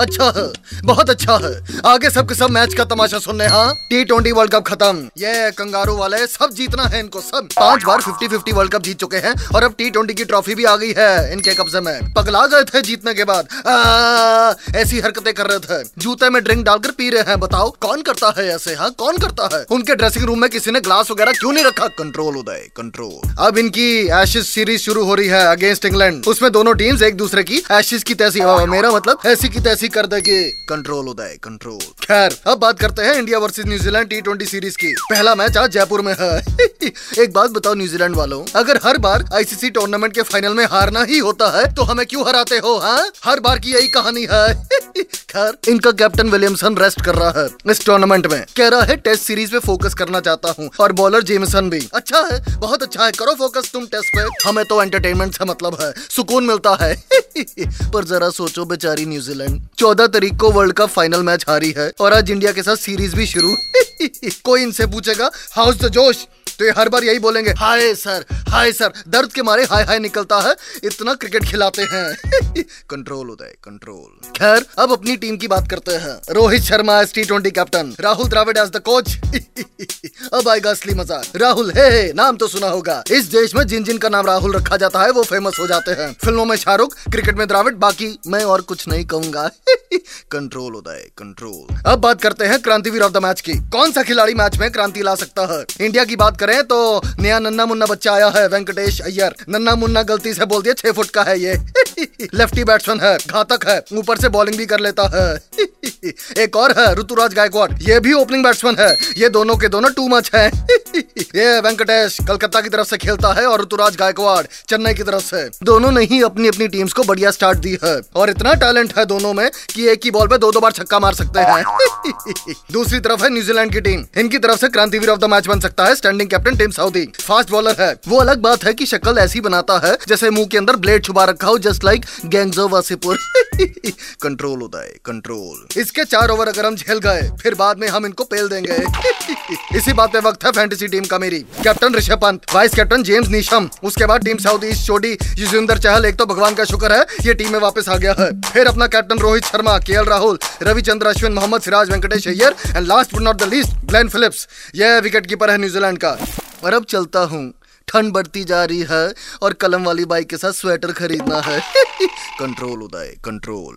अच्छा है, बहुत अच्छा है। आगे सबके सब मैच का तमाशा सुनने हाँ टी ट्वेंटी वर्ल्ड कप खत्म। ये कंगारू वाले सब जीतना है इनको, सब। पाँच बार फिफ्टी फिफ्टी वर्ल्ड कप जीत चुके हैं और अब टी ट्वेंटी की ट्रॉफी भी आ गई है इनके कब्जे में। पगला गए थे जीतने के बाद। ऐसी हरकतें कर रहे थे। जूते में ड्रिंक डालकर पी रहे हैं, बताओ कौन करता है ऐसे हाँ? कौन करता है? उनके ड्रेसिंग रूम में किसी ने ग्लास वगैरह क्यों नहीं रखा? कंट्रोल उदय कंट्रोल अब इनकी एशिज सीरीज़ शुरू हो रही है अगेंस्ट इंग्लैंड उसमें दोनों टीम्स एक दूसरे की एशिज की तैसी मेरा मतलब ऐसी की तैसी कर देगी कंट्रोल उदय कंट्रोल खैर, अब बात करते हैं India versus New Zealand T twenty series की। पहला मैच आज जयपुर में है। एक बात बताओ न्यूजीलैंड वालों, अगर हर बार आईसीसी टूर्नामेंट के फाइनल में हारना ही होता है तो हमें क्यों हराते हो हाँ? हर बार की यही कहानी है। खैर इनका कैप्टन विलियमसन रेस्ट कर रहा है। इस टूर्नामेंट में कह रहा है टेस्ट सीरीज़ पे फोकस करना चाहता हूँ। और बॉलर जेमसन भी। अच्छा है, बहुत अच्छा है। करो फोकस तुम टेस्ट पे। हमें तो एंटरटेनमेंट से मतलब है। सुकून मिलता है। पर जरा सोचो बेचारी न्यूजीलैंड चौदह तारीख को वर्ल्ड कप फाइनल मैच हारी है। और आज इंडिया के साथ सीरीज़ भी शुरू। कोई इनसे पूछेगा हाउस द जोश? तो ये हर बार यही बोलेंगे, हाय सर हाय सर। दर्द के मारे हाय हाय निकलता है, इतना क्रिकेट खिलाते हैं। कंट्रोल उदय, कंट्रोल। खैर, अब अपनी टीम की बात करते हैं। Rohit Sharma as T twenty captain Rahul Dravid as the coach अब आएगा असली मज़ा राहुल हे, हे नाम तो सुना होगा। इस देश में जिन जिन का नाम राहुल रखा जाता है वो फ़ेमस हो जाते हैं। फ़िल्मों में शाहरुख क्रिकेट में द्राविड बाकी मैं और कुछ नहीं कहूँगा। कंट्रोल होता है कंट्रोल अब बात करते हैं क्रांतिवीर ऑफ़ द मैच की। कौन सा खिलाड़ी मैच में क्रांति ला सकता है? इंडिया की बात करें तो नया नन्ना मुन्ना बच्चा आया है वेंकटेश अय्यर। नन्ना मुन्ना गलती से बोल दिया छह फुट का है ये। लेफ्टी बैट्समैन है घातक है ऊपर से बॉलिंग भी कर लेता है। एक और है, ऋतुराज गायकवाड़। ये भी ओपनिंग बैट्समैन है। ये दोनों के दोनों टू मच है। ये वेंकटेश कलकत्ता की तरफ़ से खेलता है और ऋतुराज गायकवाड़ चेन्नई की तरफ़ से। दोनों ने ही अपनी अपनी टीम्स को बढ़िया स्टार्ट दी है। और इतना टैलेंट है दोनों में कि एक ही बॉल पे दो दो बार छक्का मार सकते हैं। दूसरी तरफ़ है न्यूजीलैंड की टीम इनकी तरफ़ से क्रांतिवीर ऑफ़ द मैच बन सकता है standing captain Tim Southee fast bowler है। वो अलग बात है की शक्ल ऐसी बनाता है, जैसे मुँह के अंदर ब्लेड छुपा रखा हो just like gangs of Wasseypur control होता है कंट्रोल इसके चार ओवर अगर हम झेल गए, फिर बाद में हम इनको पेल देंगे। इसी बात पे वक्त है फैंटेसी टीम का मेरी। Captain Rishabh Pant vice captain James Neesham उसके बाद Tim Southee Ish Sodhi Yuzvendra Chahal एक तो भगवान का शुक्र है, ये टीम में वापस आ गया है। फिर अपना captain Rohit Sharma K Rahul Ravichandran Ashwin Mohammed Siraj Venkatesh Iyer and last but not the least Glenn Phillips यह विकेट कीपर है न्यूजीलैंड का। और अब चलता हूँ। ठंड बढ़ती जा रही है और कलम वाली बाइक के साथ स्वेटर खरीदना है। कंट्रोल उदय कंट्रोल